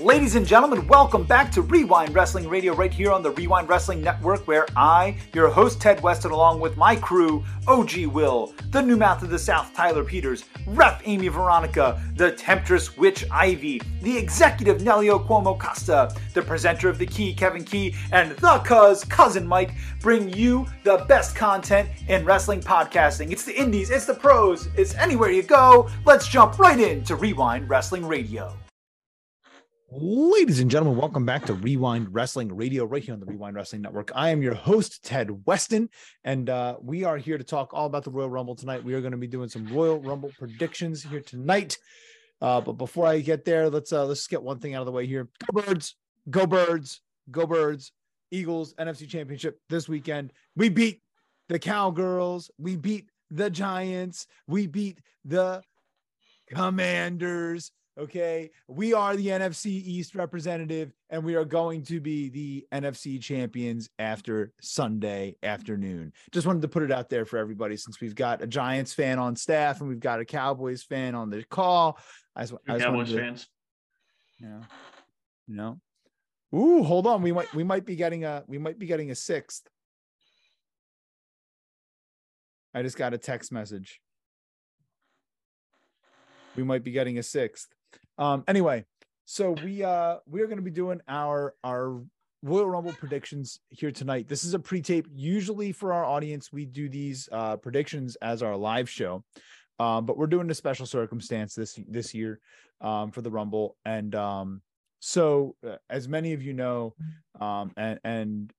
Ladies and gentlemen, welcome back to Rewind Wrestling Radio right here on the Rewind Wrestling Network, where I, your host Ted Weston, along with my crew, OG Will, the new mouth of the South Tyler Peters, Ref Amy Veronica, the Temptress Witch Ivy, the executive Nelio Cuomo Costa, the presenter of The Key Kevin Key, and the cuz cousin Mike bring you the best content in wrestling podcasting. It's the indies, it's the pros, it's anywhere you go. Let's jump right into Rewind Wrestling Radio. Ladies and gentlemen, welcome back to Rewind Wrestling Radio right here on the Rewind Wrestling Network. I am your host, Ted Weston, and uh, we are here to talk all about the Royal Rumble tonight. We are going to be doing some Royal Rumble predictions here tonight. Uh, but before I get there, let's uh, let's get one thing out of the way here. Go birds, go birds, go birds. Eagles NFC Championship this weekend. We beat the Cowgirls. We beat the Giants. We beat the Commanders. Okay. We are the NFC East representative, and we are going to be the NFC champions after Sunday afternoon. Just wanted to put it out there for everybody since we've got a Giants fan on staff and we've got a Cowboys fan on the call. I just, I just Cowboys to, fans. Yeah. You know. Ooh, hold on. We might we might be getting a we might be getting a sixth. I just got a text message. We might be getting a sixth. Um, anyway, so we uh we are going to be doing our our Royal Rumble predictions here tonight. This is a pre-tape. Usually for our audience, we do these uh predictions as our live show. Um, but we're doing a special circumstance this this year um for the Rumble. And um so uh, as many of you know, um and and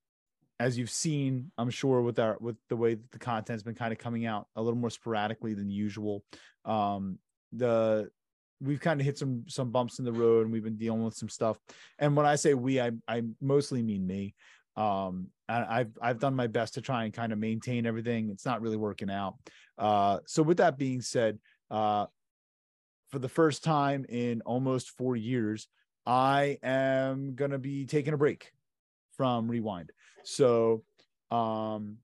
as you've seen, I'm sure with our with the way that the content's been kind of coming out a little more sporadically than usual. Um, the we've kind of hit some some bumps in the road and we've been dealing with some stuff. And when i say we i i mostly mean me. Um and i've i've done my best to try and kind of maintain everything. It's not really working out. Uh so with that being said uh for the first time in almost 4 years i am going to be taking a break from rewind. So um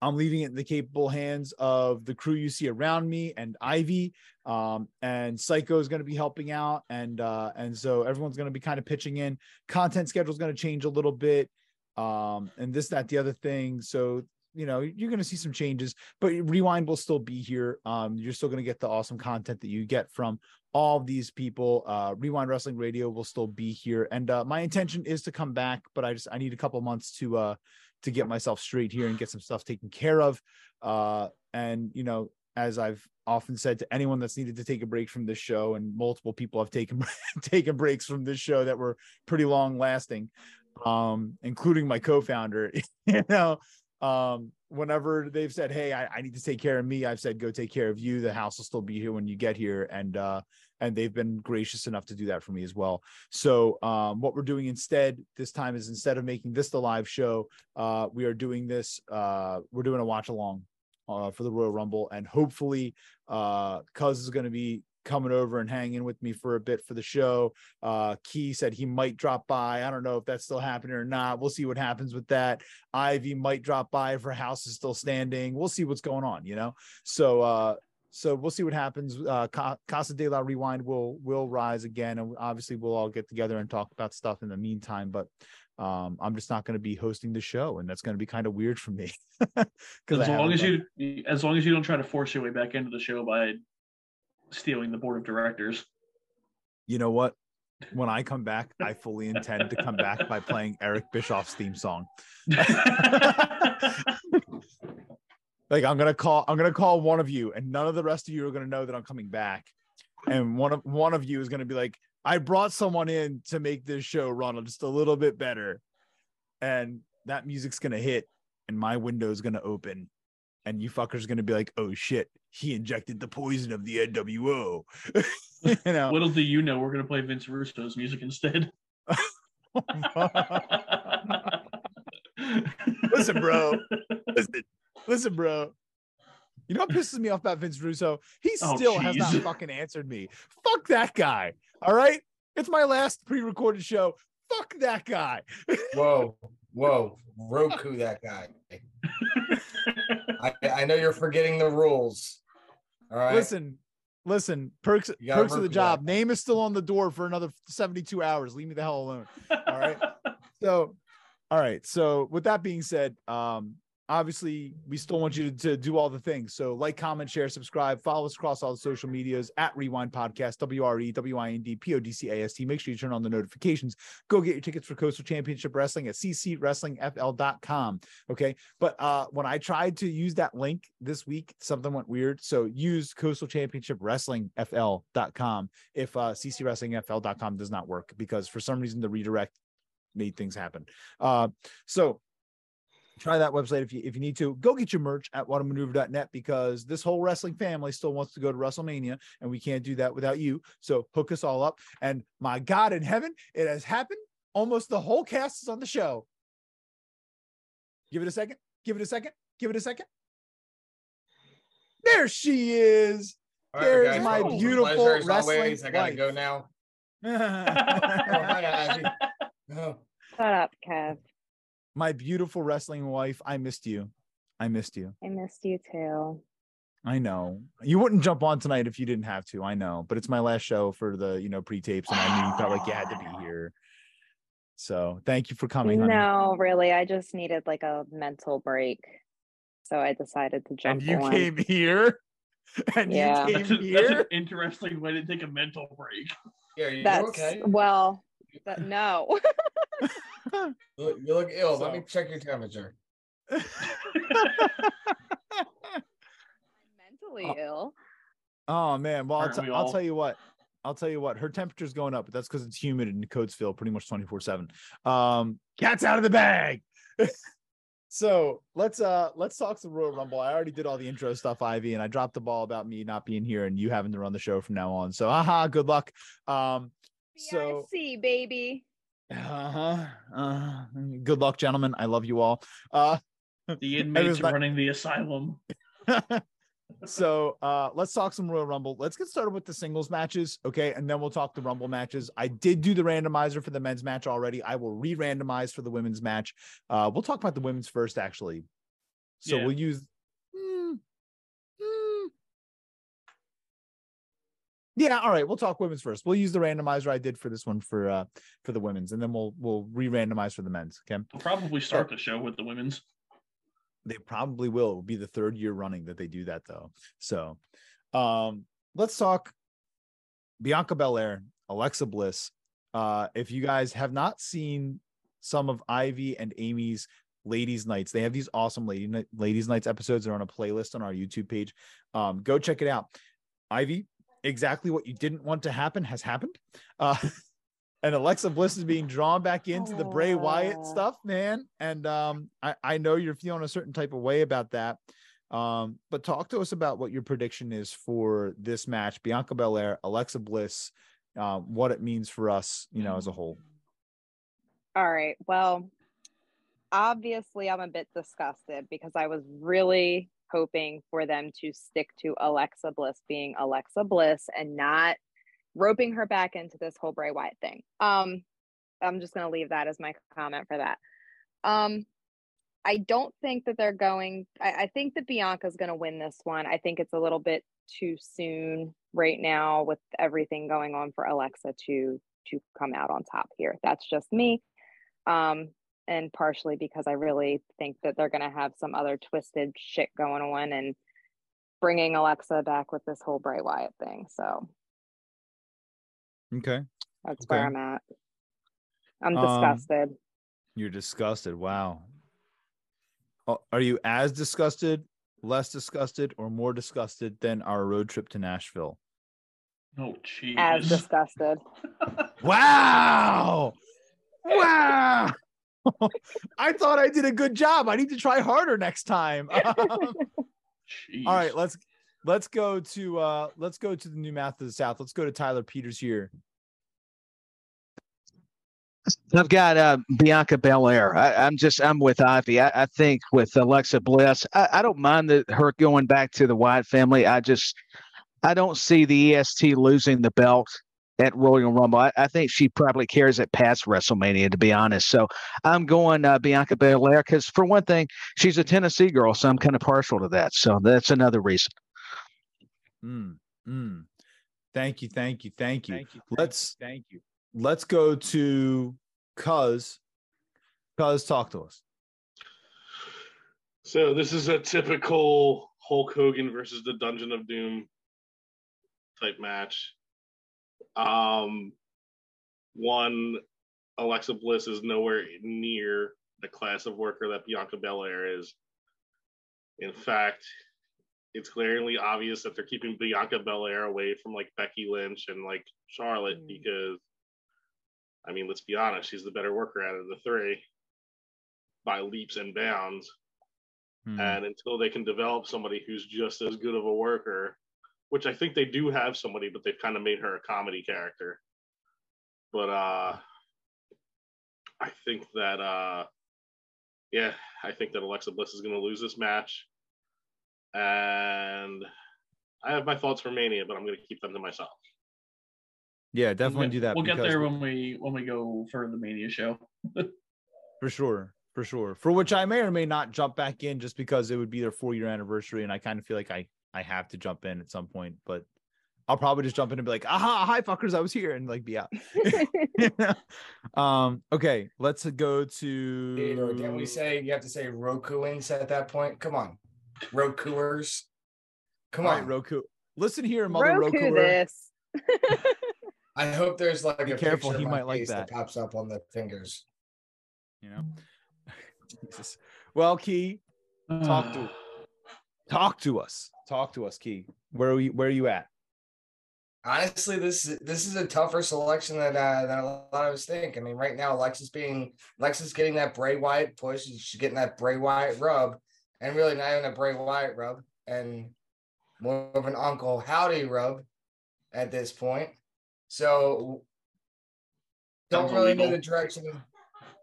I'm leaving it in the capable hands of the crew you see around me and Ivy. Um, and Psycho is going to be helping out. And uh, and so everyone's going to be kind of pitching in. Content schedule is going to change a little bit. Um, and this, that, the other thing. So you know, you're going to see some changes, but Rewind will still be here. Um, you're still going to get the awesome content that you get from all these people. Uh, Rewind Wrestling Radio will still be here. And uh, my intention is to come back, but I just I need a couple months to uh to get myself straight here and get some stuff taken care of. Uh, and you know, as I've often said to anyone that's needed to take a break from this show, and multiple people have taken taken breaks from this show that were pretty long lasting, um, including my co-founder. you know, um, whenever they've said, "Hey, I, I, need to take care of me," I've said, "Go take care of you." The house will still be here when you get here, and uh, and they've been gracious enough to do that for me as well. So, um, what we're doing instead this time is instead of making this the live show, uh, we are doing this. Uh, we're doing a watch along uh, for the Royal Rumble, and hopefully, uh, Cuz is going to be coming over and hanging with me for a bit for the show. Uh, Key said he might drop by. I don't know if that's still happening or not. We'll see what happens with that. Ivy might drop by if her house is still standing. We'll see what's going on, you know? So, uh, so we'll see what happens. Uh, Casa de la Rewind will will rise again, and obviously we'll all get together and talk about stuff in the meantime. But um, I'm just not going to be hosting the show, and that's going to be kind of weird for me. as long as you, as long as you don't try to force your way back into the show by stealing the board of directors. You know what? When I come back, I fully intend to come back by playing Eric Bischoff's theme song. like I'm gonna call, I'm gonna call one of you, and none of the rest of you are gonna know that I'm coming back. And one of one of you is gonna be like, I brought someone in to make this show run just a little bit better. And that music's gonna hit, and my window's gonna open, and you fuckers gonna be like, oh shit, he injected the poison of the NWO. you know. Little do you know, we're gonna play Vince Russo's music instead. listen, bro. Listen, listen, bro. You know what pisses me off about Vince Russo? He oh, still oh, has not fucking answered me. Fuck that guy. All right. It's my last pre-recorded show. Fuck that guy. whoa, whoa, Roku that guy. I, I know you're forgetting the rules. All right. Listen, listen, perks perks of the job. that. Name is still on the door for another 72 hours. Leave me the hell alone. All right. So, all right. So, with that being said, um, obviously, we still want you to, to do all the things. So, like, comment, share, subscribe, follow us across all the social medias at Rewind Podcast, W R E W I N D P O D C A S T. Make sure you turn on the notifications. Go get your tickets for Coastal Championship Wrestling at ccwrestlingfl.com. Okay. But uh, when I tried to use that link this week, something went weird. So, use Coastal Championship Wrestling FL.com if uh, ccwrestlingfl.com does not work because for some reason the redirect made things happen. Uh, so try that website if you if you need to. Go get your merch at whatamaneuver.net because this whole wrestling family still wants to go to WrestleMania and we can't do that without you. So hook us all up. And my God in heaven, it has happened. Almost the whole cast is on the show. Give it a second. Give it a second. Give it a second. There she is. All right, There's guys, my well, it was a beautiful wrestling always. I gotta wife. go now. Oh. Shut up, Kev. My beautiful wrestling wife. I missed you. I missed you. I missed you too. I know you wouldn't jump on tonight if you didn't have to. I know, but it's my last show for the you know pre tapes, and I knew you felt like you had to be here. So thank you for coming. honey. No, really, I just needed like a mental break. So I decided to jump and you on. came here, and Yeah. you That's, came a, that's an interesting way to take a mental break. Yeah, you That's okay? well, that, no. You look, you look ill. Let me check your temperature. I'm mentally Oh. ill. oh man, well I'll, Aren't t- we I'll tell you what. I'll tell you what. Her temperature's going up, but that's because it's humid in Coatesville, pretty much twenty four seven. Um, cat's out of the bag. so let's uh let's talk some Royal Rumble. I already did all the intro stuff, Ivy, and I dropped the ball about me not being here and you having to run the show from now on. So haha, good luck. Um, so BIC, baby. Uh-huh, uh, good luck, gentlemen. I love you all. Uh, The inmates like- running the asylum. so uh let's talk some Royal Rumble. Let's get started with the singles matches, okay? And then we'll talk the Rumble matches. I did do the randomizer for the men's match already. I will re-randomize for the women's match. Uh we'll talk about the women's first, actually. So Yeah. we'll use Hmm. Hmm. Yeah, all right. We'll talk women's first. We'll use the randomizer I did for this one for uh for the women's, and then we'll we'll re-randomize for the men's. Okay. We'll probably start the show with the women's. They probably will. It will be the third year running that they do that though. So um let's talk Bianca Belair, Alexa Bliss. Uh if you guys have not seen some of Ivy and Amy's ladies nights, they have these awesome lady ladies nights episodes. They're on a playlist on our YouTube page. Um go check it out. Ivy, exactly what you didn't want to happen has happened. Uh and Alexa Bliss is being drawn back into the Bray Wyatt stuff, man. And um, I, I know you're feeling a certain type of way about that. Um, but talk to us about what your prediction is for this match, Bianca Belair, Alexa Bliss, uh, what it means for us, you know, as a whole. All right. Well, obviously, I'm a bit disgusted because I was really hoping for them to stick to Alexa Bliss being Alexa Bliss and not roping her back into this whole Bray Wyatt thing. Um, I'm just gonna leave that as my comment for that. Um, I don't think that they're going. I, I think that Bianca's gonna win this one. I think it's a little bit too soon right now with everything going on for Alexa to to come out on top here. That's just me um, and partially because I really think that they're going to have some other twisted shit going on and bringing Alexa back with this whole Bray Wyatt thing. So Okay. that's Okay. where I'm at. I'm Um, disgusted. You're disgusted. Wow. Oh, Are you as disgusted, less disgusted, or more disgusted than our road trip to Nashville? Oh, jeez. As disgusted. Wow. Wow. I thought I did a good job. I need to try harder next time. Um, all right, let's let's go to uh let's go to the new math of the south. Let's go to Tyler Peters here. I've got uh, Bianca Belair. I, I'm just I'm with Ivy. I, I think with Alexa Bliss, I, I don't mind the, her going back to the Wyatt family. I just I don't see the EST losing the belt at Royal Rumble. I, I think she probably cares it past WrestleMania, to be honest. So I'm going uh, Bianca Belair because for one thing, she's a Tennessee girl, so I'm kind of partial to that. So that's another reason. Mm, mm. Thank you, thank you, thank you. Thank you. Let's- Thank you. Let's go to Cuz. Cuz, talk to us. So this is a typical Hulk Hogan versus the Dungeon of Doom type match. Um, one, Alexa Bliss is nowhere near the class of worker that Bianca Belair is. In fact, it's glaringly obvious that they're keeping Bianca Belair away from like Becky Lynch and like Charlotte Mm. because, I mean, let's be honest, she's the better worker out of the three by leaps and bounds. Hmm. And until they can develop somebody who's just as good of a worker, which I think they do have somebody, but they've kind of made her a comedy character. But uh I think that uh yeah, I think that Alexa Bliss is gonna lose this match. And I have my thoughts for Mania, but I'm gonna keep them to myself. Yeah, definitely We'll do that. We'll get there when we when we go for the Mania show. for sure for sure for which i may or may not jump back in just because it would be their four year anniversary and i kind of feel like i i have to jump in at some point but i'll probably just jump in and be like aha hi fuckers i was here and like be out um okay let's go to Dude, or we say you have to say Rokuins at that point? Come on, Rokuers. Come All on, right, roku listen here mother Roku roku this. I hope there's like Be a careful, picture he might like face that. pops up on the fingers. you know jesus well key talk to talk to us talk to us key where are you where are you at Honestly, this this is a tougher selection than uh, than a lot of us think. I mean, right now, Alexa's being Alexa's getting that Bray Wyatt push. She's getting that Bray Wyatt rub, and really not even a Bray Wyatt rub, and more of an Uncle Howdy rub at this point. So don't really know the direction.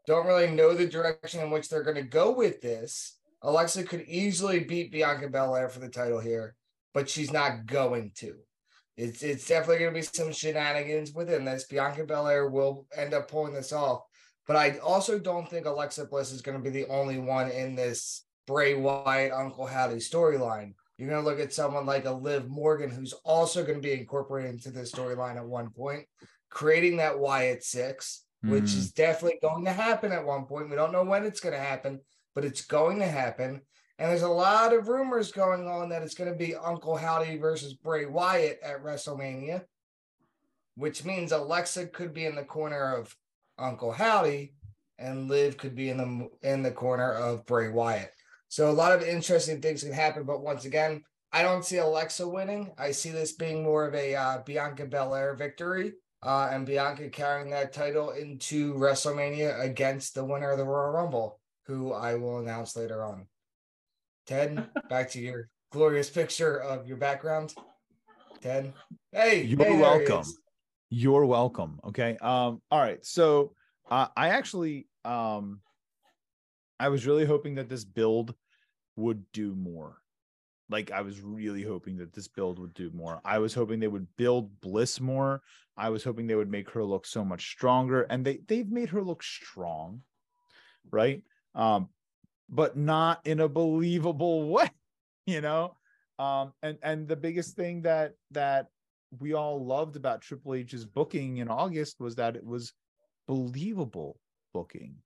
Don't really know the direction in which they're going to go with this. Alexa could easily beat Bianca Belair for the title here, but she's not going to. It's it's definitely going to be some shenanigans within this. Bianca Belair will end up pulling this off, but I also don't think Alexa Bliss is going to be the only one in this Bray Wyatt Uncle Howdy storyline. You're going to look at someone like a Liv Morgan, who's also going to be incorporated into this storyline at one point, creating that Wyatt Six, which Mm. is definitely going to happen at one point. We don't know when it's going to happen, but it's going to happen. And there's a lot of rumors going on that it's going to be Uncle Howdy versus Bray Wyatt at WrestleMania, which means Alexa could be in the corner of Uncle Howdy, and Liv could be in the in the corner of Bray Wyatt. So a lot of interesting things can happen. But once again, I don't see Alexa winning. I see this being more of a uh, Bianca Belair victory, uh, and Bianca carrying that title into WrestleMania against the winner of the Royal Rumble, who I will announce later on. Ted, back to your glorious picture of your background. Ted, hey, You're hey, there he welcome. You're welcome. Okay. Um, all right. So uh, I actually um I was really hoping that this build would do more. Like I was really hoping that this build would do more. I was hoping they would build Bliss more. I was hoping they would make her look so much stronger. And they they've made her look strong, right? Um, but not in a believable way, you know. Um, and and the biggest thing that that we all loved about Triple H's booking in August was that it was believable booking.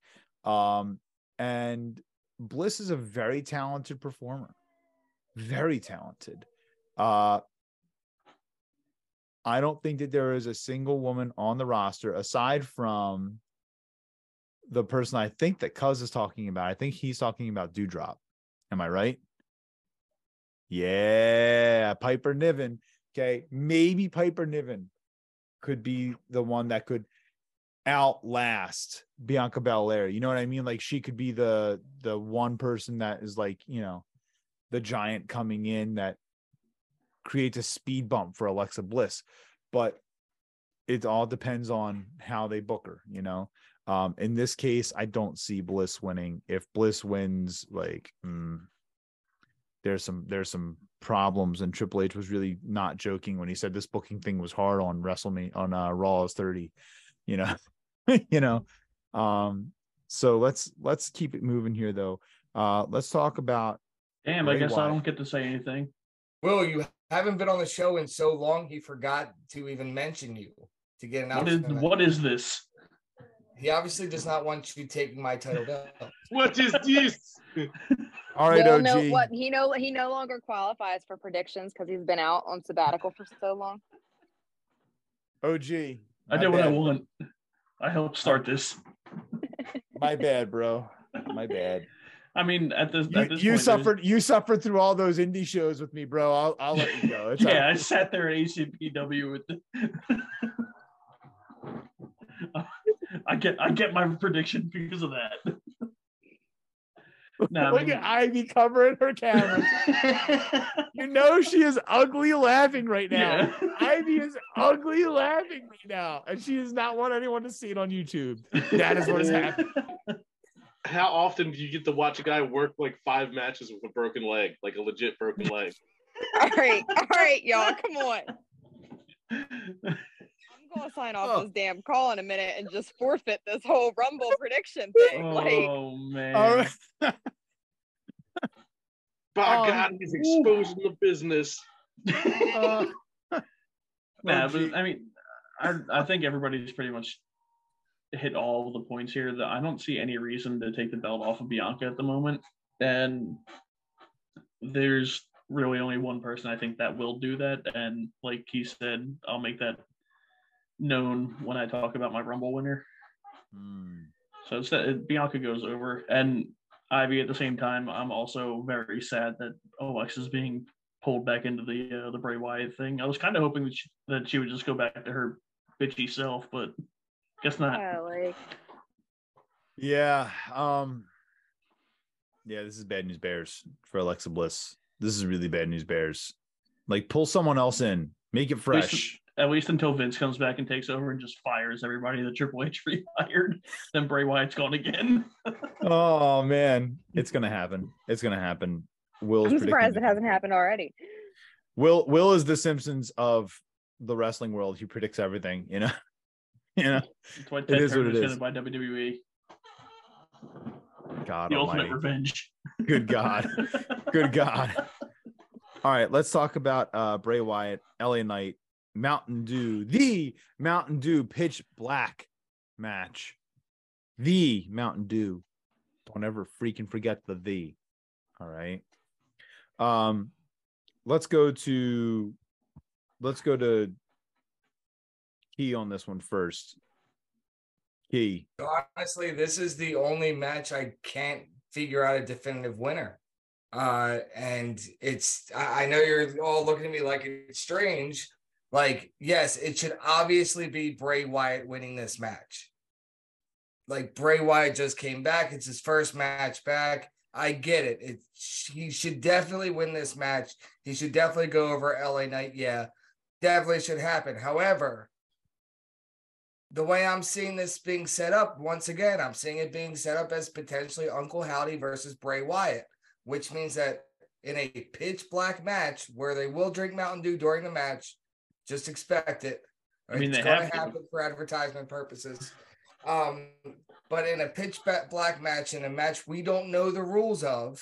Um, and Bliss is a very talented performer, very talented. Uh, I don't think that there is a single woman on the roster aside from the person I think that Cuz is talking about. I think he's talking about Doudrop. Am I right? Yeah, Piper Niven. Okay, maybe Piper Niven could be the one that could outlast Bianca Belair. You know what I mean? Like she could be the the one person that is like, you know, the giant coming in that creates a speed bump for Alexa Bliss. But it all depends on how they book her, you know. Um, in this case, I don't see Bliss winning. If Bliss wins, like mm, there's some there's some problems, and Triple H was really not joking when he said this booking thing was hard on WrestleMania on uh, Raw is 30, you know, you know. Um, so let's let's keep it moving here though. Uh, let's talk about Damn, I Bray guess I don't get to say anything. Will, you haven't been on the show in so long. He forgot to even mention you to get an What is, what is this? He obviously does not want you taking my title down. What is this? All right, well, OG. no, what he no he no longer qualifies for predictions because he's been out on sabbatical for so long. OG. I my did what I bad. want. I helped start this. My bad, bro. My bad. I mean, at this, You, at this you point, there's- suffered. You suffered through all those indie shows with me, bro. I'll, I'll let you go. It's all yeah, I right. sat there at ACPW with. The I get I get my prediction because of that. No, I Look mean- at Ivy covering her camera. you know she is ugly laughing right now. yeah. Ivy is ugly laughing right now, and she does not want anyone to see it on YouTube. That is what is happening. How often do you get to watch a guy work like five matches with a broken leg, like a legit broken leg? all right, all right, y'all, come on. I'm gonna sign off Oh. this damn call in a minute and just forfeit this whole Rumble prediction thing. Like, oh man. All right. By Um, God, he's exposing the business. Uh, Nah, but I mean, I I think everybody's pretty much hit all the points here. That I don't see any reason to take the belt off of Bianca at the moment, and there's really only one person I think that will do that. And like he said, I'll make that known when I talk about my Rumble winner. hmm. So it's that Bianca goes over, and Ivy at the same time. I'm also very sad that Alexa's being pulled back into the uh, the Bray Wyatt thing. I was kind of hoping that she, that she would just go back to her bitchy self, but guess not. yeah, like Yeah. Um. Yeah, this is bad news bears for Alexa Bliss. This is really bad news bears. Like, pull someone else in, make it least- fresh. At least until Vince comes back and takes over and just fires everybody that Triple H rehired, then Bray Wyatt's gone again. Oh man, it's gonna happen. It's gonna happen. Will I'm surprised it hasn't happened already. Will Will is the Simpsons of the wrestling world. He predicts everything. You know. you know. That's why Ted is what Turner's it going is. to buy WWE. God The Almighty. ultimate revenge. Good God. Good God. All right, let's talk about uh Bray Wyatt, LA Knight, Mountain Dew, the Mountain Dew pitch black match. The Mountain Dew. Don't ever freaking forget the the. All right. Um let's go to let's go to key on this one first. Key. Honestly, this is the only match I can't figure out a definitive winner. Uh, and it's I, I know you're all looking at me like it's strange. Like, yes, it should obviously be Bray Wyatt winning this match. Like Bray Wyatt just came back. It's his first match back. I get it. It he should definitely win this match. He should definitely go over LA Knight. Yeah, definitely should happen. However, the way I'm seeing this being set up, once again, I'm seeing it being set up as potentially Uncle Howdy versus Bray Wyatt, which means that in a pitch black match where they will drink Mountain Dew during the match, just expect it. I mean, it's going to happen for advertisement purposes. Um, but in a pitch black match, in a match we don't know the rules of,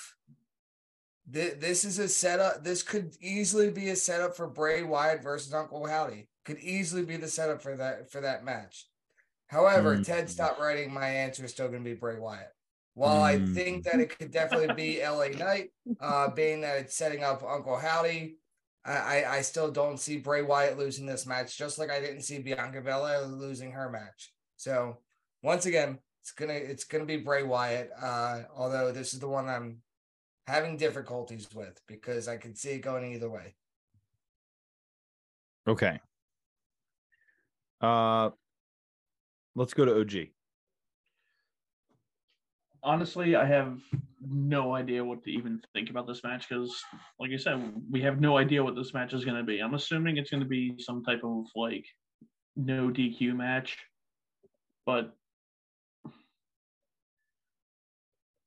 thi- this is a setup. This could easily be a setup for Bray Wyatt versus Uncle Howdy. Could easily be the setup for that for that match. However, Mm. Ted stopped writing. My answer is still going to be Bray Wyatt. While I Mm. think that it could definitely be LA Knight, uh, being that it's setting up Uncle Howdy, I, I, I still don't see Bray Wyatt losing this match, just like I didn't see Bianca Belair losing her match. So once again, it's gonna it's gonna be Bray Wyatt. Uh, although this is the one I'm having difficulties with because I can see it going either way. Okay. Uh let's go to OG. honestly, I have no idea what to even think about this match because, like I said, we have no idea what this match is going to be. I'm assuming it's going to be some type of like no DQ match, but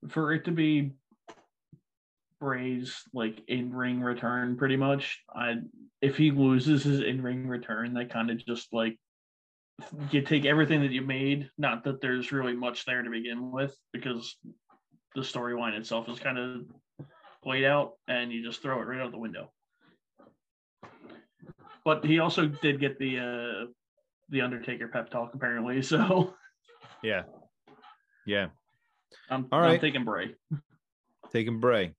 for it to be Bray's like in ring return, pretty much, I if he loses his in ring return, that kind of just like you take everything that you made. Not that there's really much there to begin with, because the storyline itself is kind of played out, and you just throw it right out the window. but he also did get the uh the Undertaker pep talk apparently. So Yeah. Yeah. I'm, All I'm right. taking Bray. Taking Bray.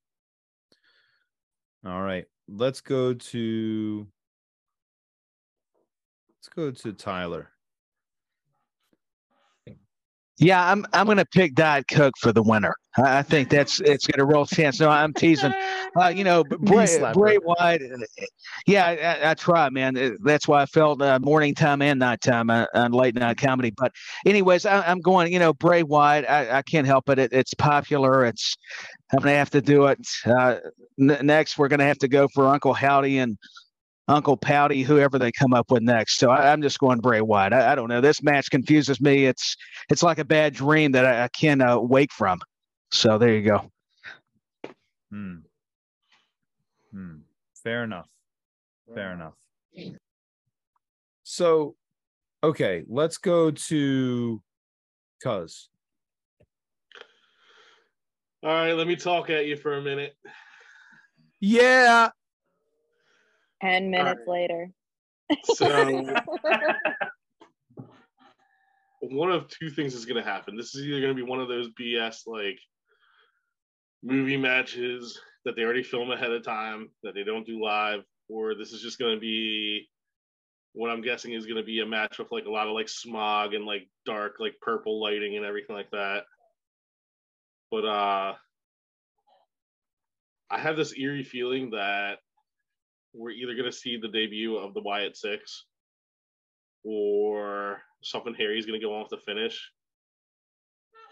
All right. Let's go to let's go to Tyler. Yeah, I'm I'm gonna pick Diet Coke for the winner. I think that's it's got a real chance. No, I'm teasing. Uh, you know, Bray. Bray Wyatt. uh, Yeah, I, I try, man. Uh, That's why I felt uh, morning time and nighttime uh, on late night comedy. But, anyways, I, I'm going. You know, Bray Wyatt. I, I can't help it. it. It's popular. It's. I'm gonna have to do it. Uh, n- next, we're gonna have to go for Uncle Howdy and Uncle Pouty, whoever they come up with next. So I, I'm just going Bray Wyatt. I, I don't know. This match confuses me. It's it's like a bad dream that I, I can't uh, wake from. So there you go. Hmm. Hmm. Fair enough. Fair enough. So, okay, let's go to Cuz. All right, let me talk at you for a minute. Yeah. 10 minutes later. So one of two things is going to happen. This is either going to be one of those BS like movie matches that they already film ahead of time that they don't do live, or this is just going to be what I'm guessing is going to be a match with like a lot of like smog and like dark like purple lighting and everything like that. But uh I have this eerie feeling that we're either going to see the debut of the Wyatt Six or something hairy's going to go on with the finish.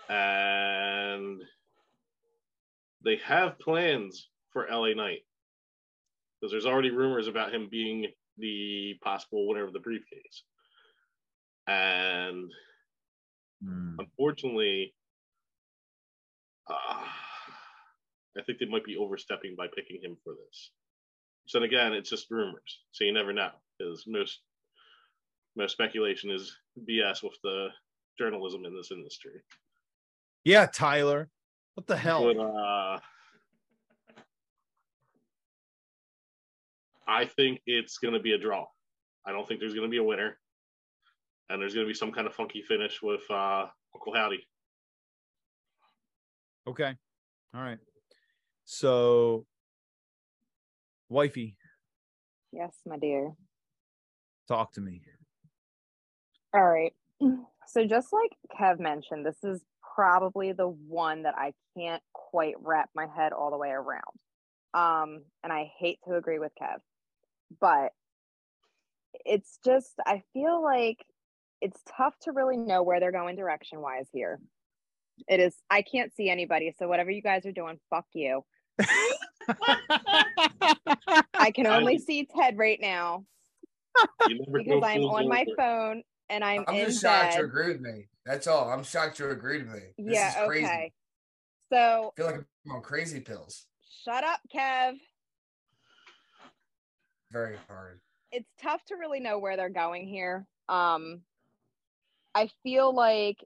And they have plans for LA Knight because there's already rumors about him being the possible winner of the briefcase. And Hmm. unfortunately, uh, I think they might be overstepping by picking him for this. So then again, it's just rumors, so you never know because most most speculation is BS with the journalism in this industry. Yeah, Tyler. What the hell? But uh, I think it's going to be a draw. I don't think there's going to be a winner, and there's going to be some kind of funky finish with uh, Uncle Howdy. Okay. All right. So, wifey, yes, my dear. talk to me. All right. So just like Kev mentioned, this is probably the one that I can't quite wrap my head all the way around. Um, and I hate to agree with Kev, but it's just I feel like it's tough to really know where they're going direction wise here. It is I can't see anybody, so whatever you guys are doing, fuck you. I can only see Ted right now because I'm on my it. phone and I'm, I'm in just shocked bed. you agree with me. That's all. I'm shocked you agree with me. This yeah, is crazy. okay. So I feel like I'm on crazy pills. shut up, Kev. Very hard. It's tough to really know where they're going here. Um, I feel like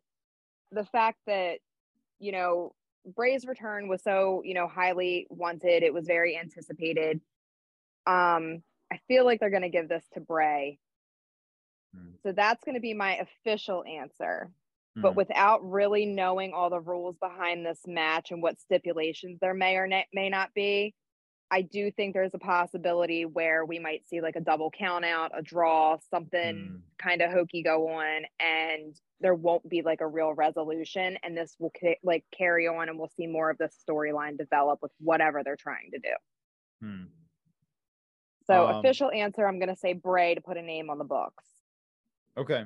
the fact that you know Bray's return was so you know highly wanted, it was very anticipated. Um, I feel like they're going to give this to Bray. Hmm. So that's going to be my official answer. but Hmm. without really knowing all the rules behind this match and what stipulations there may or may not be, I do think there's a possibility where we might see like a double count out, a draw, something Hmm. kind of hokey go on, and there won't be like a real resolution. And this will ca- like carry on, and we'll see more of this storyline develop with whatever they're trying to do. Hmm. So, Um, official answer I'm going to say Bray to put a name on the books. Okay.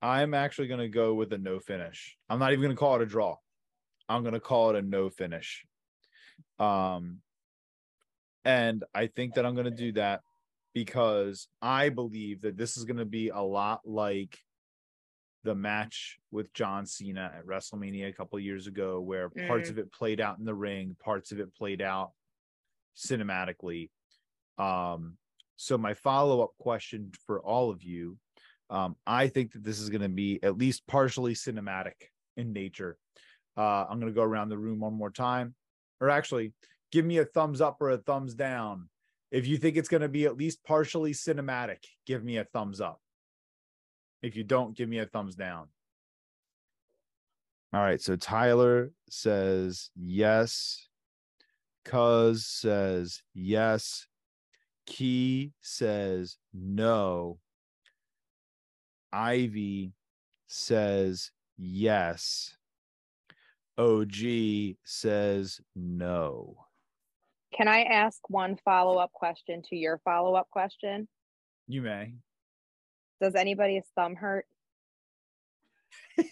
I'm actually going to go with a no finish. I'm not even going to call it a draw. I'm going to call it a no finish. Um and I think that I'm going to do that because I believe that this is going to be a lot like the match with John Cena at WrestleMania a couple years ago where parts Mm. of it played out in the ring, parts of it played out cinematically. Um so my follow-up question for all of you um, I think that this is going to be at least partially cinematic in nature. Uh, I'm going to go around the room one more time, or actually, give me a thumbs up or a thumbs down If you think it's going to be at least partially cinematic, give me a thumbs up. If you don't, give me a thumbs down. All right. So Tyler says yes. Cuz says yes. Key says no. Ivy says yes. OG says no. Can I ask one follow up question to your follow up question? You may. Does anybody's thumb hurt?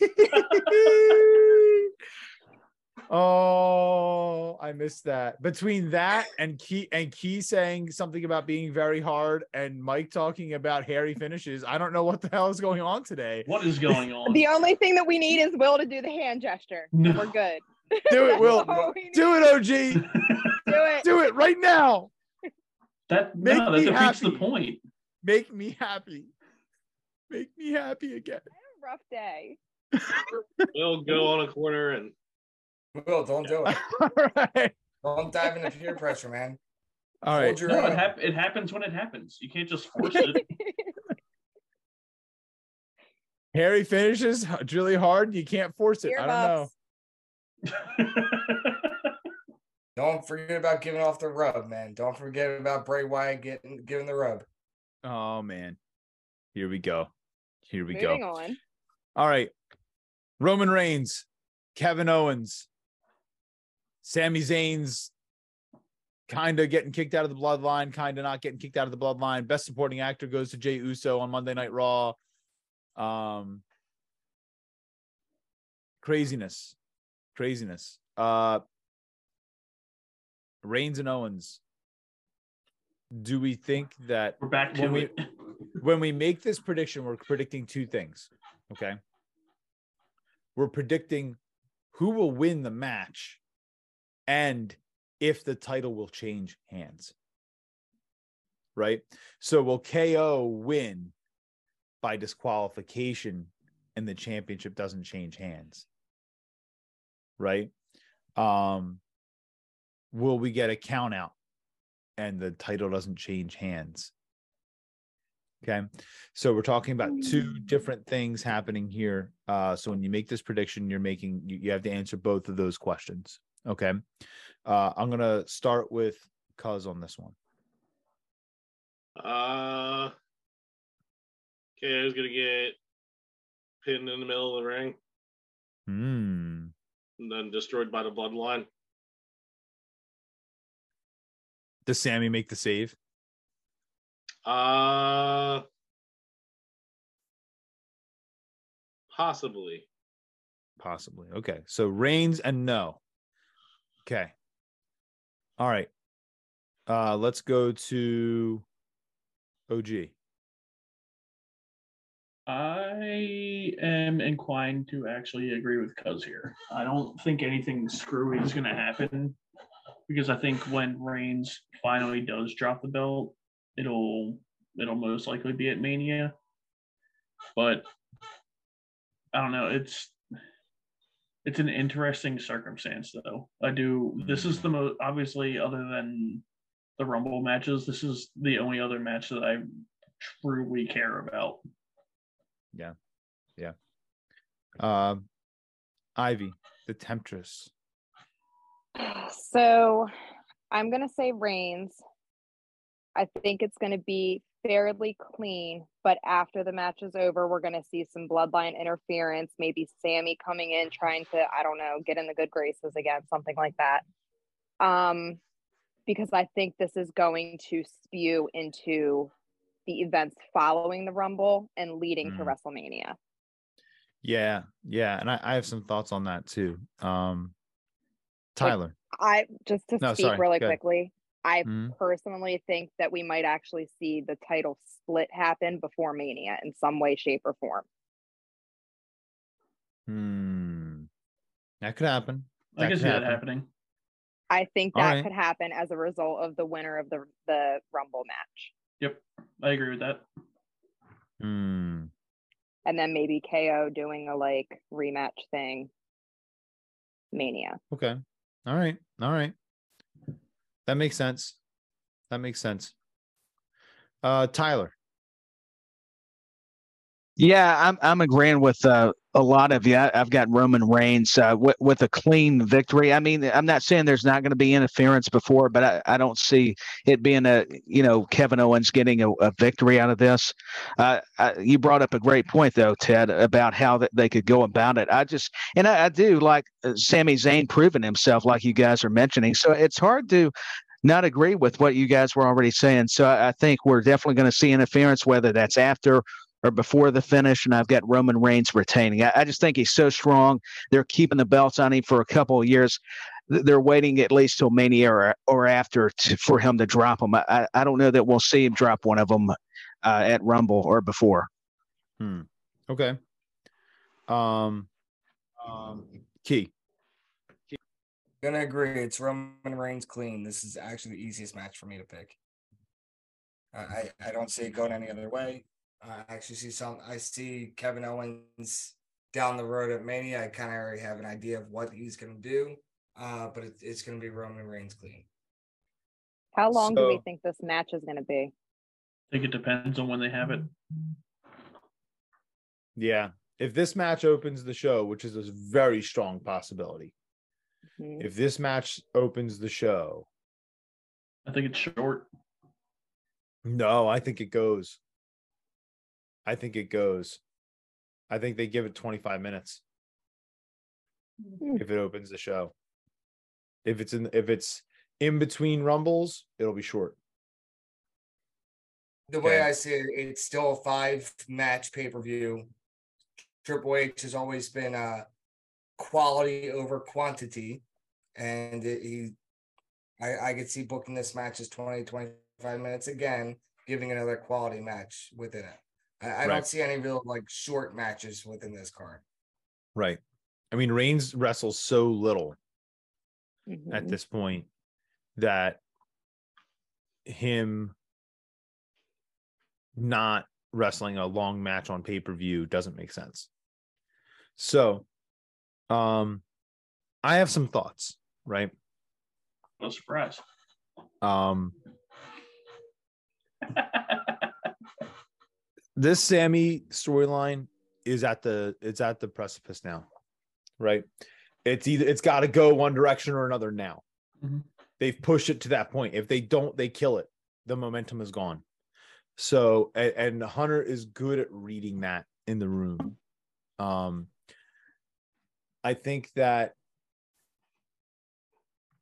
oh, I missed that. Between that and Key and Key saying something about being very hard and Mike talking about hairy finishes, I don't know what the hell is going on today. What is going on? The only thing that we need is Will to do the hand gesture. No. We're good. Do it, Will. Do it, OG. Do it. Do it right now. that Make no, that me defeats the point. Make me happy. Make me happy again. I had a rough day. We'll go on a corner and Will, don't do it. All right. Don't dive into peer pressure, man. All right. No, it, hap- it happens when it happens. You can't just force it. Hairy finishes really hard. You can't force it. I don't know. Earmuffs. Don't forget about giving off the rub, man. Don't forget about Bray Wyatt getting giving the rub. Oh man. Here we go. Here we Moving go. on. All right. Roman Reigns, Kevin Owens, Sami Zayn's kind of getting kicked out of the bloodline, kind of not getting kicked out of the bloodline. Best supporting actor goes to Jey Uso on Monday Night Raw. Um craziness. Craziness. Uh Reigns and Owens. Do we think that We're back When we- it. when we make this prediction, we're predicting two things. Okay. We're predicting who will win the match and if the title will change hands. Right. So will KO win by disqualification and the championship doesn't change hands? Right. Um, will we get a count out and the title doesn't change hands? Okay. So we're talking about two different things happening here. Uh, so when you make this prediction, you're making you, you have to answer both of those questions. Okay. Uh, I'm gonna start with cuz on this one. uh okay. I was gonna get pinned in the middle of the ring Hmm. And then destroyed by the bloodline. Does Sami make the save? Uh possibly. Possibly. Okay. So Reigns and no. Okay. All right. Uh, let's go to OG. I am inclined to actually agree with Cuz here. I don't think anything screwy is going to happen because I think when Reigns finally does drop the belt, it'll it'll most likely be at Mania. But I don't know. It's it's an interesting circumstance though. I do. This is the most obviously other than the Rumble matches. This is the only other match that I truly care about. Um, Ivy, the Temptress. So I'm going to say Reigns. I think it's going to be fairly clean, but after the match is over, we're going to see some bloodline interference, maybe Sami coming in trying to, I don't know, get in the good graces again, something like that. Um, because I think this is going to spew into the events following the Rumble and leading to Mm. WrestleMania. Yeah, yeah, and I, I have some thoughts on that too. Um, Tyler. I just to No, speak sorry, really go ahead. quickly. I Mhm. personally think that we might actually see the title split happen before Mania in some way, shape, or form. Hmm. That could happen. I can could see that happening. I think that right. could happen as a result of the winner of the the Rumble match, Yep, I agree with that. Hmm. and then maybe KO doing a like rematch thing. Mania. Okay. All right. All right. That makes sense. That makes sense. Uh, Tyler. Yeah, I'm I'm agreeing with uh, a lot of you. I, have got Roman Reigns uh, with, with a clean victory. I mean, I'm not saying there's not going to be interference before, but I, I don't see it being a you know Kevin Owens getting a, a victory out of this. Uh, I, you brought up a great point though, Ted, about how that they could go about it. I just and I, I do like uh, Sami Zayn proving himself, like you guys are mentioning. So it's hard to not agree with what you guys were already saying. So I think we're definitely going to see interference, whether that's after or before the finish, and I've got Roman Reigns retaining. I, I just think he's so strong. They're keeping the belts on him for a couple of years. They're waiting at least till Mania or, or after to, for him to drop them. I, I don't know that we'll see him drop one of them uh, at Rumble or before. Hmm. Okay. Um, um, key. Gonna agree. It's Roman Reigns clean. This is actually the easiest match for me to pick. I I don't see it going any other way. I actually see some. I see Kevin Owens down the road at Mania. I kind of already have an idea of what he's going to do, uh, but it, it's going to be Roman Reigns clean. How long So- do we think this match is going to be? I think it depends on when they have it. Yeah. If this match opens the show, which is a very strong possibility, Mhm. if this match opens the show, I think it's short. no, I think it goes. I think it goes. I think they give it 25 minutes Hmm. if it opens the show. If it's in if it's in between rumbles, it'll be short. The way Okay. I see it, it's still a five match pay per view. Triple H has always been uh, quality over quantity, and it, he, I, I could see booking this match as 20, 25 minutes again, giving another quality match within it. I, I Right. don't see any real like short matches within this card. Right. I mean, Reigns wrestles so little at Mhm. this point that him not wrestling a long match on pay-per-view doesn't make sense. So um I have some thoughts, right? No surprise. Um this Sami storyline is at the it's at the precipice now, right? It's either it's got to go one direction or another now. Mhm. They've pushed it to that point. If they don't, they kill it. The momentum is gone. So and, and Hunter is good at reading that in the room. Um, I think that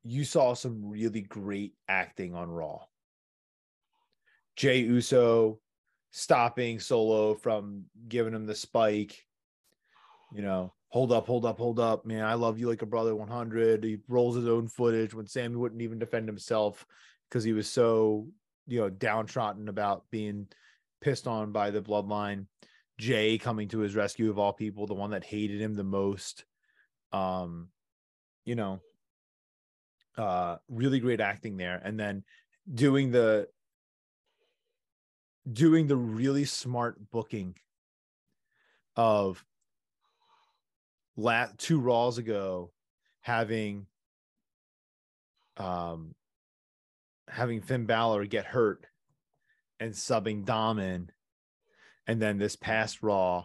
you saw some really great acting on Raw. Jey Uso stopping Solo from giving him the spike. You know, hold up, hold up, hold up, man. I love you like a brother 100. He rolls his own footage when Sami wouldn't even defend himself because he was so, you know, downtrodden about being pissed on by the bloodline. Jey coming to his rescue of all people, the one that hated him the most. Um, you know, uh really great acting there and then doing the doing the really smart booking of lat two raws ago having um having Finn Balor get hurt and subbing Dom in and then this past raw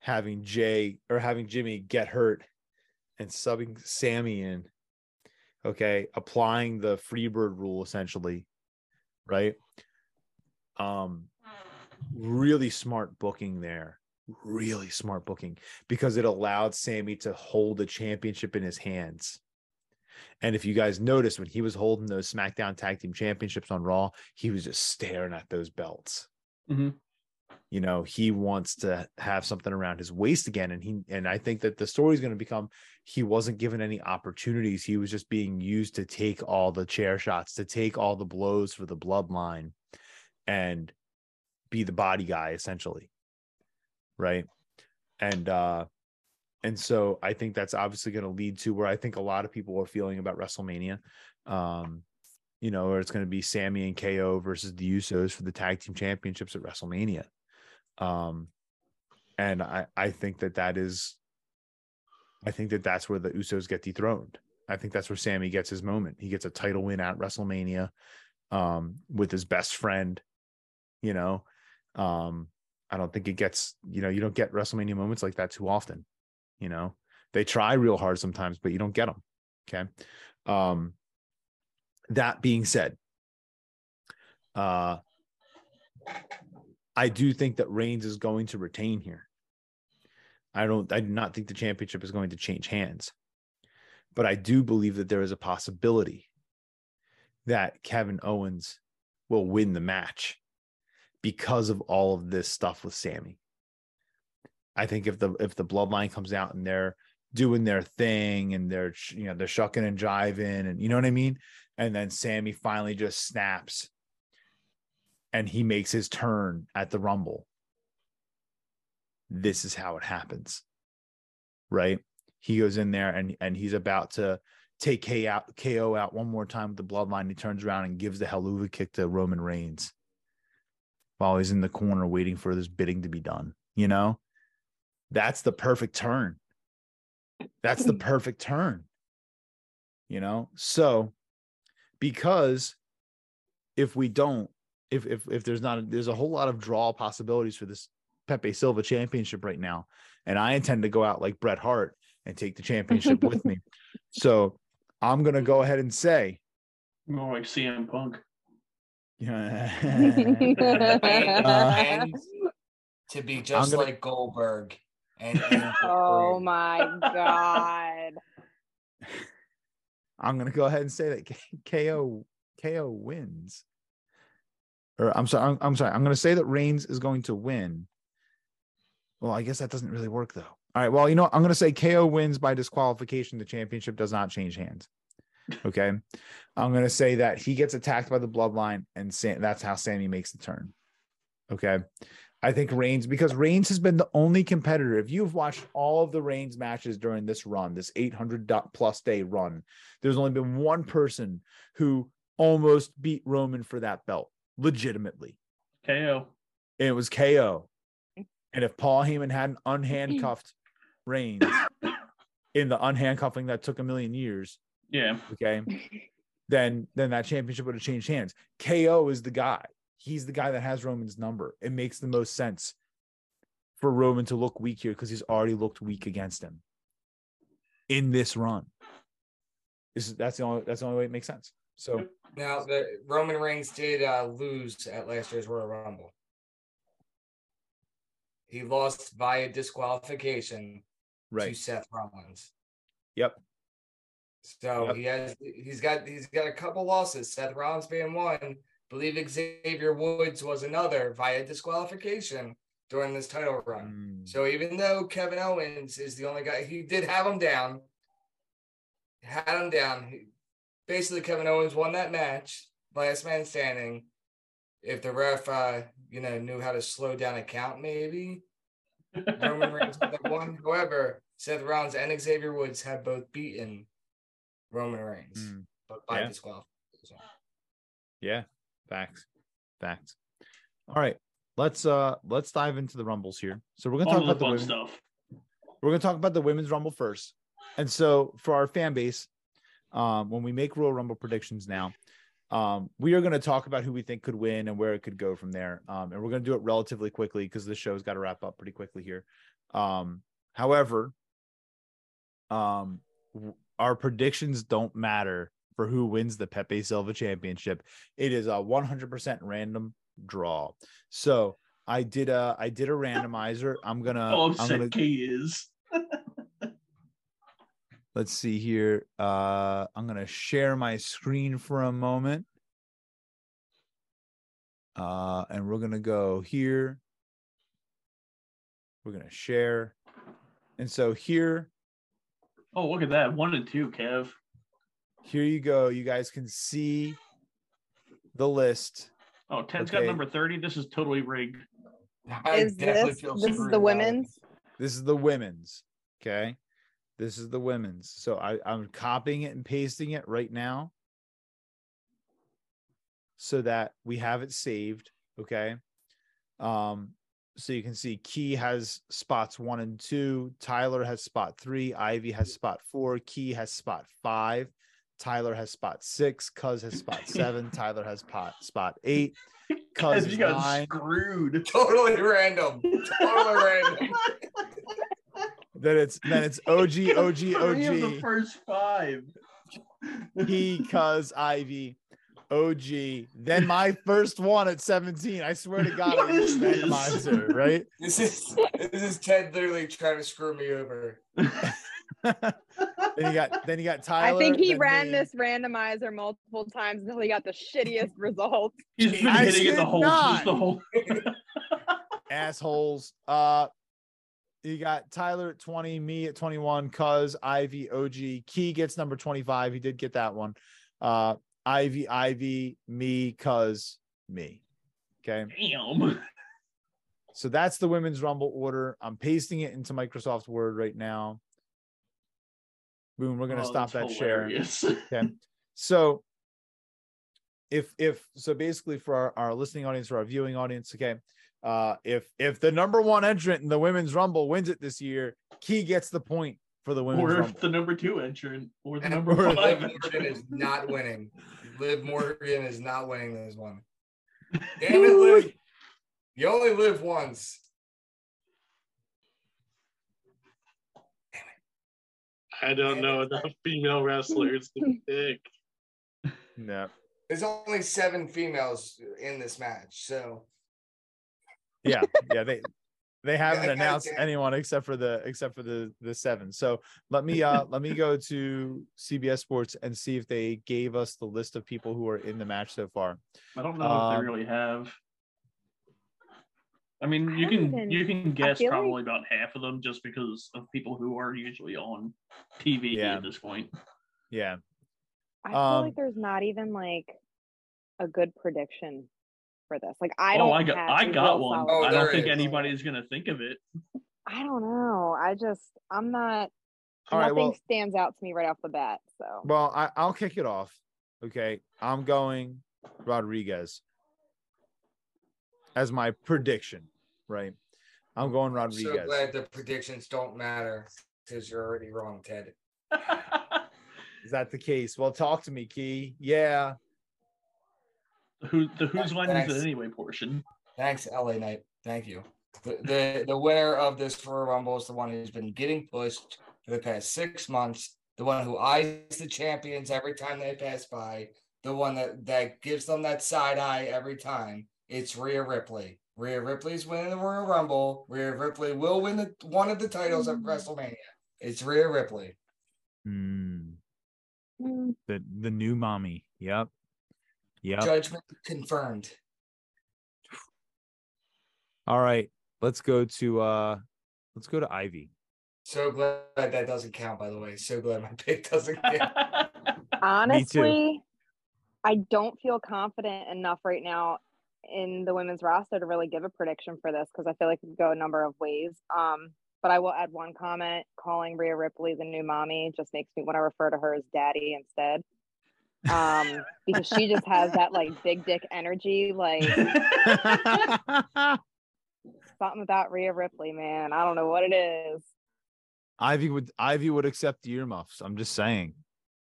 having Jey or having Jimmy get hurt and subbing Sami in okay applying the freebird rule essentially right um really smart booking there really smart booking because it allowed sami to hold the championship in his hands. And if you guys noticed when he was holding those smackdown tag team championships on raw he was just staring at those belts. Mhm. you know he wants to have something around his waist again and he and i think that the story is going to become he wasn't given any opportunities. He was just being used to take all the chair shots to take all the blows for the bloodline and be the body guy essentially. Right? And uh and so i think that's obviously going to lead to where i think a lot of people are feeling about wrestlemania. Um you know or it's going to be sami and ko versus the usos for the tag team championships at wrestlemania. Um and i i think that that is i think that that's where the usos get dethroned. I think that's where sami gets his moment. He gets a title win at wrestlemania um, with his best friend. You know, um, I don't think it gets, you know, you don't get WrestleMania moments like that too often. You know, they try real hard sometimes, but you don't get them. Okay. Um, that being said, uh, I do think that Reigns is going to retain here. I don't, I do not think the championship is going to change hands, but I do believe that there is a possibility that Kevin Owens will win the match because of all of this stuff with Sami. I think if the if the bloodline comes out and they're doing their thing and they're you know they're shucking and jiving and you know what I mean, and then Sami finally just snaps and he makes his turn at the Rumble. This is how it happens, right? He goes in there and and he's about to take K out, KO out one more time with the bloodline. He turns around and gives the Helluva kick to Roman Reigns while he's in the corner waiting for this bidding to be done. You know, that's the perfect turn. That's the hmm. perfect turn. You know, so because if we don't, if if if there's not, there's a whole lot of draw possibilities for this Pepe Silva championship right now, and I intend to go out like Bret Hart and take the championship with me. So I'm gonna go ahead and say, More like CM Punk. Yeah, and to be just gonna- like Goldberg. And, and Oh my god. I'm gonna go ahead and say that KO KO wins. Or I'm sorry, I'm, I'm sorry. I'm gonna say that Reigns is going to win. Well, I guess that doesn't really work though. All right. Well, you know, what? I'm gonna say KO wins by disqualification. The championship does not change hands. Okay. I'm gonna say that he gets attacked by the bloodline, and Sam, that's how Sami makes the turn. Okay. I think Reigns, because Reigns has been the only competitor. If you've watched all of the Reigns matches during this run, this 800 plus day run, there's only been one person who almost beat Roman for that belt, legitimately. KO. And it was KO. And if Paul Heyman hadn't unhandcuffed Reigns in the unhandcuffing that took a million years, Yeah. okay, then then that championship would have changed hands. KO is the guy. He's the guy that has Roman's number. It makes the most sense for Roman to look weak here because he's already looked weak against him in this run. This is that's the only that's the only way it makes sense. So now the Roman Reigns did uh, lose at last year's Royal Rumble. He lost via disqualification to. Seth Rollins. Yep. So Yep. he has he's got he's got a couple losses. Seth Rollins being one. Believe Xavier Woods was another via disqualification during this title run. Mm, So even though Kevin Owens is the only guy, he did have him down. Had him down. He, basically, Kevin Owens won that match, last man standing. If the ref, uh, you know, knew how to slow down a count, maybe Roman Reigns won. However, Seth Rollins and Xavier Woods have both beaten Roman Reigns, mm. but by Yeah. disqualification. Yeah, facts, facts. All right, let's uh let's dive into the rumbles here. So we're gonna All talk about the women. stuff. We're gonna talk about the women's rumble first. And so for our fan base, um, when we make Royal Rumble predictions now, um, we are gonna talk about who we think could win and where it could go from there. Um, and we're gonna do it relatively quickly because the show's got to wrap up pretty quickly here. Um, however, um, w- our predictions don't matter for who wins the Pepe Silva Championship. It is a 100% random draw. So I did a I did a randomizer. I'm gonna Oh, I'm gonna Kay is. let's see here. Uh I'm gonna share my screen for a moment. Uh and we're gonna go here. We're gonna share. And so here, Oh, look at that. One and two, Kev. here you go. You guys can see the list. Oh, Ted's Okay. got number 30. This is totally rigged. I Is this this is the now. women's? This is the women's. Okay. This is the women's. So I, I'm copying it and pasting it right now so that we have it saved. Okay. Um, so you can see Key has spots one and two, Tyler has spot three, Ivy has spot four, Key has spot five, Tyler has spot six. Cuz has spot seven. Tyler has pot spot eight. Cuz Cuz you got nine. screwed. Totally random. Totally random. Then it's then it's OG OG Three of the OG. first five. He Cuz Ivy. OG. Then my first one at 17. I swear to God, What I is was this? randomizer, right? This is this is Ted literally trying to screw me over. then you got then you got Tyler. I think he ran me. this randomizer multiple times until he got the shittiest results. He's been I hitting it the whole just the whole assholes. Uh you got Tyler at 20, me at 21, Cuz, Ivy, OG. Key gets number 25. He did get that one. Uh Ivy, Ivy, me, Cuz, me. Okay. damn. So that's the women's rumble order. I'm pasting it into Microsoft Word right now. Boom, we're gonna Oh, stop that that's share. hilarious. Okay. So if if so basically for our, our listening audience or our viewing audience, okay. Uh if if the number one entrant in the women's rumble wins it this year, Key gets the point for the women's Or rumble. if the number two entrant or the And number Or- five Liv Morgan entrant. is not winning. Liv Morgan is not winning this one. Damn it, Liv. You only live once. Damn it. I don't know enough female wrestlers to pick. No. There's only seven females in this match, so Yeah. Yeah. They they haven't Yeah, announced goddamn. anyone except for the except for the the seven. So let me uh let me go to CBS Sports and see if they gave us the list of people who are in the match so far. I don't know if Um, they really have. I mean, I you don't can even- you can guess feel like- probably about half of them just because of people who are usually on TV Yeah. at this point. Yeah. I feel Um, like there's not even like a good prediction for this. Like I oh, don't. Oh, I got have I a got one. Oh, I don't think is. anybody's gonna think of it. I don't know. I just I'm not. All right. nothing Well, stands out to me right off the bat. So Well, I, I'll kick it off. Okay. I'm going Rodriguez as my prediction, right? I'm going I'm so Rodriguez. glad the predictions don't matter because you're already wrong, Ted. Is that the case? Well, talk to me, Key. Yeah. Who the who's line is Thanks. it anyway portion? Thanks, LA Knight. Thank you. The, the the winner of this Royal Rumble is the one who's been getting pushed for the past six months. The one who eyes the champions every time they pass by. The one that that gives them that side eye every time. It's Rhea Ripley. Rhea Ripley's winning the Royal Rumble. Rhea Ripley will win the, one of the titles at WrestleMania. It's Rhea Ripley. Hmm. Mm, the the new mommy. Yep. Yep. Judgment confirmed. All right. Let's go to uh let's go to Ivy. So glad that doesn't count, by the way. So glad my pick doesn't count. honestly, I don't feel confident enough right now in the women's roster to really give a prediction for this because I feel like it could go a number of ways. Um, but I will add one comment: calling Rhea Ripley the new mommy just makes me want to refer to her as daddy instead. Um, because she just has that like big dick energy, like something about Rhea Ripley, man. I don't know what it is. Ivy would Ivy would accept the earmuffs. I'm just saying.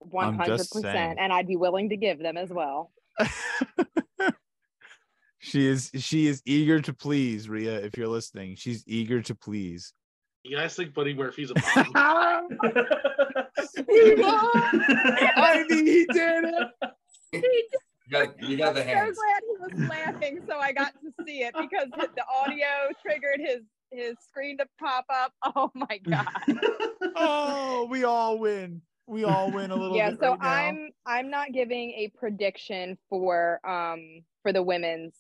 One hundred percent, and I'd be willing to give them as well. she is she is eager to please, Rhea, if you're listening. She's eager to please. You guys think Buddy Murphy's a mom? Ivy, he did it. You got, you got the I'm so glad he was laughing, so I got to see it because the the audio triggered his his screen to pop up. Oh my god! Oh, we all win. We all win a little yeah, bit so right. I'm I'm not giving a prediction for um for the women's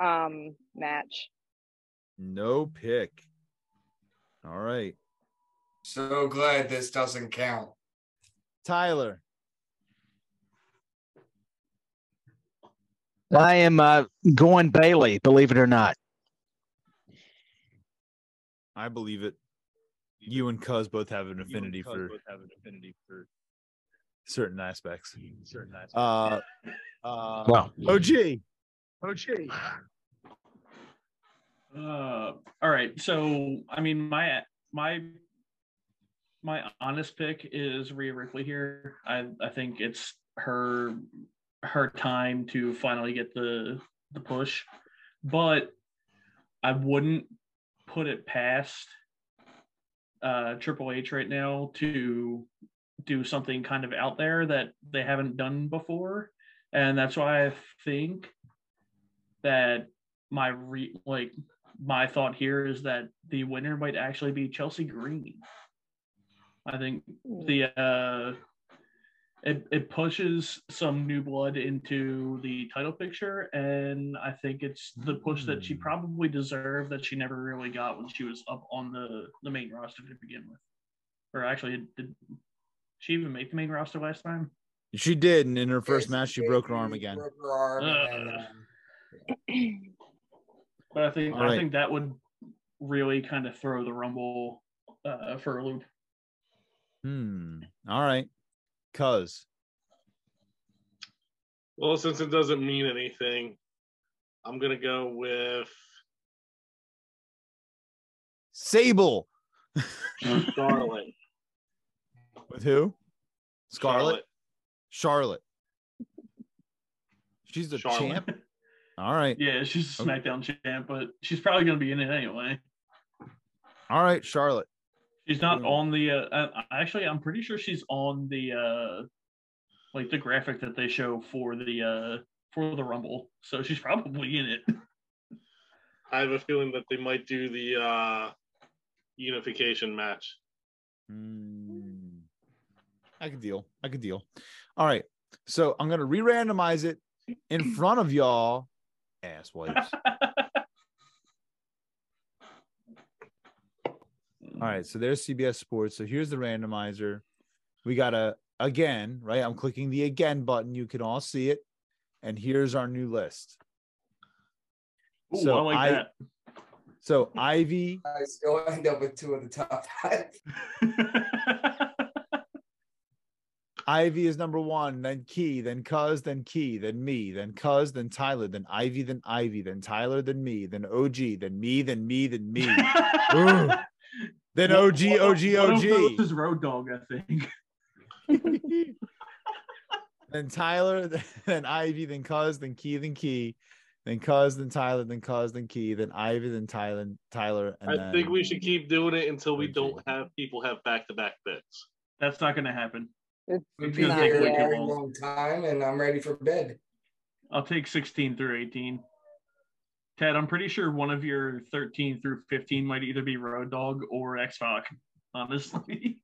um match. no pick. All right. So glad this doesn't count. Tyler. I am uh, going Bayley, believe it or not. I believe it. You and Cuz both have an affinity for certain aspects. Certain aspects. Uh, uh, Well, OG. Uh, all right. So, I mean, my my my honest pick is Rhea Ripley here. I I think it's her her time to finally get the the push, but I wouldn't put it past uh Triple H right now to do something kind of out there that they haven't done before, and that's why I think that my re like my thought here is that the winner might actually be Chelsea Green. I think the uh, it it pushes some new blood into the title picture, and I think it's the push that she Hmm. probably deserved that she never really got when she was up on the the main roster to begin with. Or actually, did she even make the main roster last time? She did, and in her first Yes, match, she they broke her arm again. broke her arm, and, Ugh. um, But I think All I right. think that would really kind of throw the Rumble uh, for a loop. Hmm. All right. Cuz Well, since it doesn't mean anything, I'm gonna go with Sable Charlotte. with who? Scarlet. Charlotte. She's the Charlotte. champ. All right. Yeah, she's a Okay. SmackDown champ, but she's probably going to be in it anyway. All right, Charlotte. She's not Boom. on the. Uh, uh, actually, I'm pretty sure she's on the uh, like the graphic that they show for the uh for the Rumble. So she's probably in it. I have a feeling that they might do the uh, unification match. Hmm. I could deal. I could deal. All right. So I'm gonna re-randomize it in front of y'all, ass All right, so there's CBS Sports. So here's the randomizer. We got a again, right? I'm clicking the again button. You can all see it. And here's our new list. Ooh, So I like I- that. So Ivy, I still end up with two of the top five. Ivy is number one, then Key, then Cuz, then Key, then me, then Cuz, then Tyler, then Ivy, then Ivy, then Tyler, then me, then OG, then me, then me, then me, Ooh. Then OG, One of- OG, one of those OG. is Road Dog, I think. then Tyler, then Ivy, then Cuz, then Key, then Key, then Cuz, then Tyler, then Cuz, then Key, then Ivy, then Tyler, Tyler, and I then think we should keep doing it until we don't have people have back to back picks. That's not going to happen. It's We've It's been gonna take way a too long. long time, and I'm ready for bed. I'll take 16 through 18. Ted, I'm pretty sure one of your 13 through 15 might either be Road Dog or X Pac. Honestly,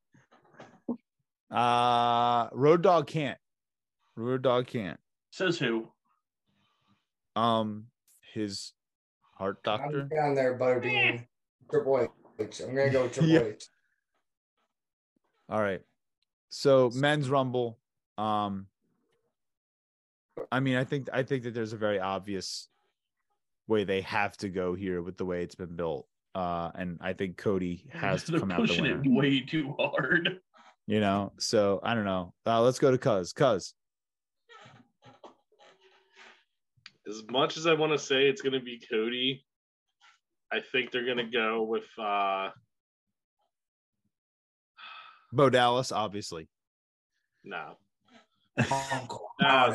uh Road Dog can't. Road Dog can't. says who? Um his heart doctor. I'm down there, Butterbean. Triple H. I'm gonna go with Triple Yeah. H. All right. So men's rumble. Um I mean, I think I think that there's a very obvious way they have to go here with the way it's been built. Uh and I think Cody has to They're come out the pushing winner. it way too hard. You know, so I don't know. Uh let's go to Cuz. Cuz. As much as I want to say it's going to be Cody, I think they're going to go with uh, Bo Dallas, obviously. no, no,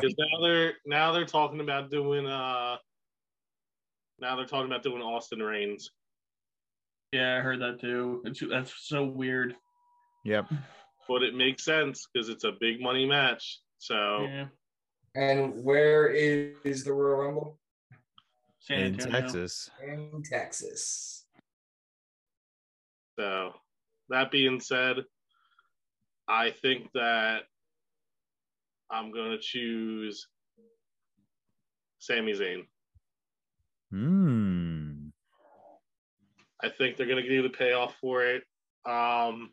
because now they're now they're talking about doing uh, now they're talking about doing Austin Reigns. Yeah, I heard that too. It's, that's so weird. Yep. but it makes sense because it's a big money match. So Yeah, And where is the Royal Rumble? San In Antonio. Texas. In Texas. so that being said, I think that I'm gonna choose Sami Zayn. Hmm. I think they're gonna give you the payoff for it. Um,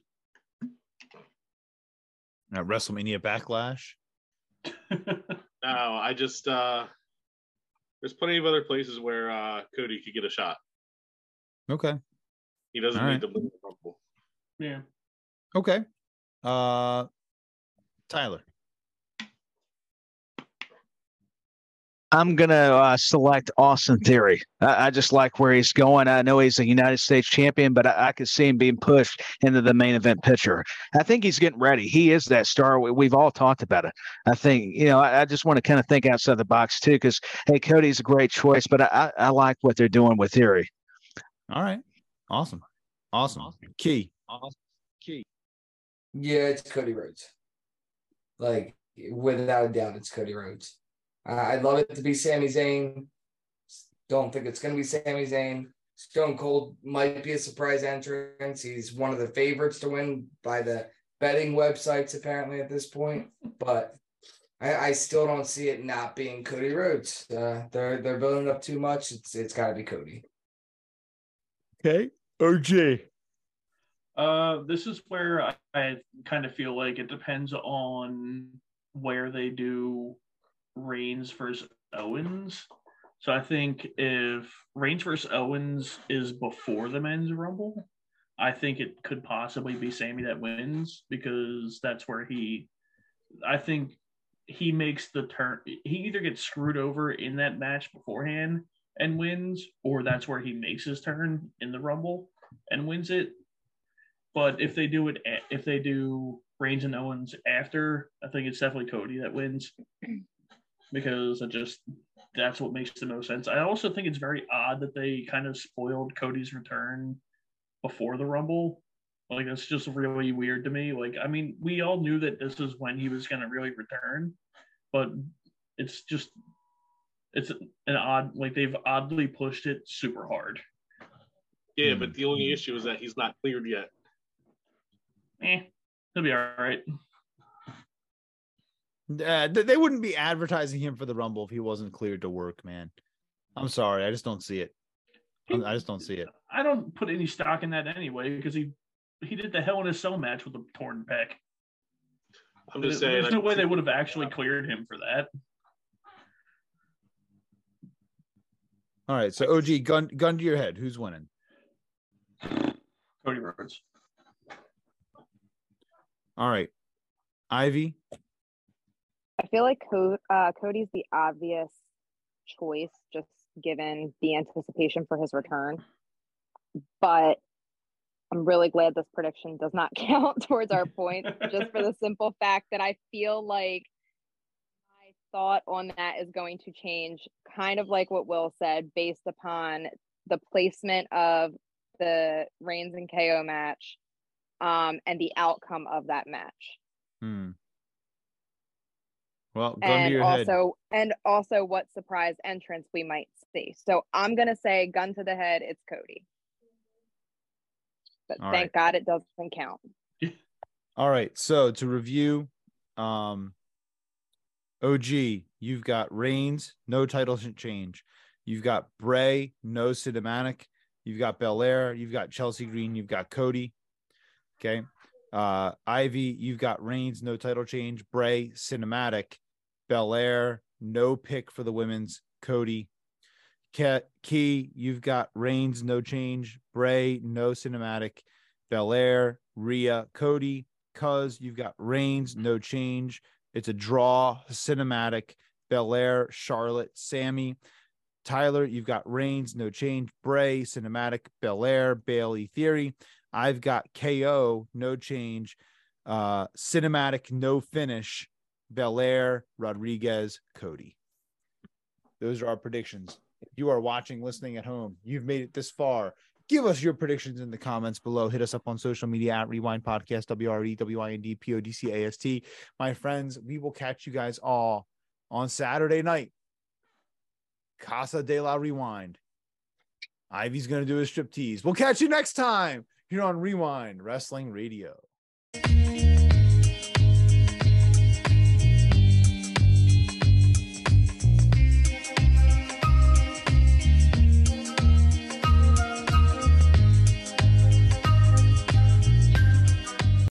At WrestleMania Backlash. no, I just uh, there's plenty of other places where uh, Cody could get a shot. Okay. He doesn't All need right. to win the Rumble. yeah. Okay. Uh Tyler. I'm gonna uh, select Austin Theory. I, I, just like where he's going. I know he's a United States champion, but I, I, could see him being pushed into the main event picture. I think he's getting ready. He is that star. We, have all talked about it. I think you know. I, I just want to kind of think outside the box too, because hey, Cody's a great choice, but I, I like what they're doing with Theory. All right, awesome, awesome. Key, awesome. Key. Yeah, it's Cody Rhodes. Like without a doubt, it's Cody Rhodes. Uh, I'd love it to be Sami Zayn. Don't think it's going to be Sami Zayn. Stone Cold might be a surprise entrance. He's one of the favorites to win by the betting websites, apparently, at this point. But I, I still don't see it not being Cody Rhodes. Uh, they're they're building up too much. It's it's got to be Cody. Okay, OG. Uh, this is where I, I kind of feel like it depends on where they do Reigns versus Owens. So I think if Reigns versus Owens is before the men's rumble, I think it could possibly be Sami that wins because that's where he I think he makes the turn he either gets screwed over in that match beforehand and wins, or that's where he makes his turn in the rumble and wins it. But if they do it if they do Reigns and Owens after, I think it's definitely Cody that wins because it just that's what makes the most sense. I also think it's very odd that they kind of spoiled Cody's return before the Rumble. Like that's just really weird to me. Like I mean, we all knew that this is when he was going to really return, but it's just it's an odd like they've oddly pushed it super hard. Yeah, but the only issue is that he's not cleared yet. Eh, he'll be all right. Uh, they wouldn't be advertising him for the Rumble if he wasn't cleared to work, man. I'm sorry, I just don't see it. I just don't see it. I don't put any stock in that anyway because he he did the Hell in a Cell match with a torn pec. I'm just There's saying. There's no way they would have actually cleared him for that. All right, so OG, gun gun to your head. Who's winning? Cody Rhodes. All right, Ivy. I feel like Co- uh, Cody's the obvious choice, just given the anticipation for his return. But I'm really glad this prediction does not count towards our point, just for the simple fact that I feel like my thought on that is going to change, kind of like what Will said, based upon the placement of the Reigns and KO match um, and the outcome of that match. Hmm. Well, and also head. and also what surprise entrance we might see. So I'm gonna say gun to the head, it's Cody. But All thank right. God it doesn't count. All right. So to review, um, OG, you've got Reigns, no title change. You've got Bray, no cinematic. You've got Belair. You've got Chelsea Green. You've got Cody. Okay. Uh, Ivy, you've got Reigns, no title change. Bray, cinematic. Belair, no pick for the women's. Cody. Key, you've got Reigns, no change. Bray, no cinematic. Belair, Rhea, Cody. Cuz you've got Reigns, no change. It's a draw, cinematic. Belair, Charlotte, Sami. Tyler, you've got Reigns, no change. Bray, cinematic. Belair, Bayley, Theory. I've got KO, no change. Uh, cinematic, no finish. Belair, Rodriguez, Cody. Those are our predictions. If you are watching, listening at home, you've made it this far. Give us your predictions in the comments below. Hit us up on social media at Rewind Podcast, W R E W I N D P O D C A S T. My friends, we will catch you guys all on Saturday night. Casa de la Rewind. Ivy's going to do a strip tease. We'll catch you next time here on Wre-Wind Wrestling Radio.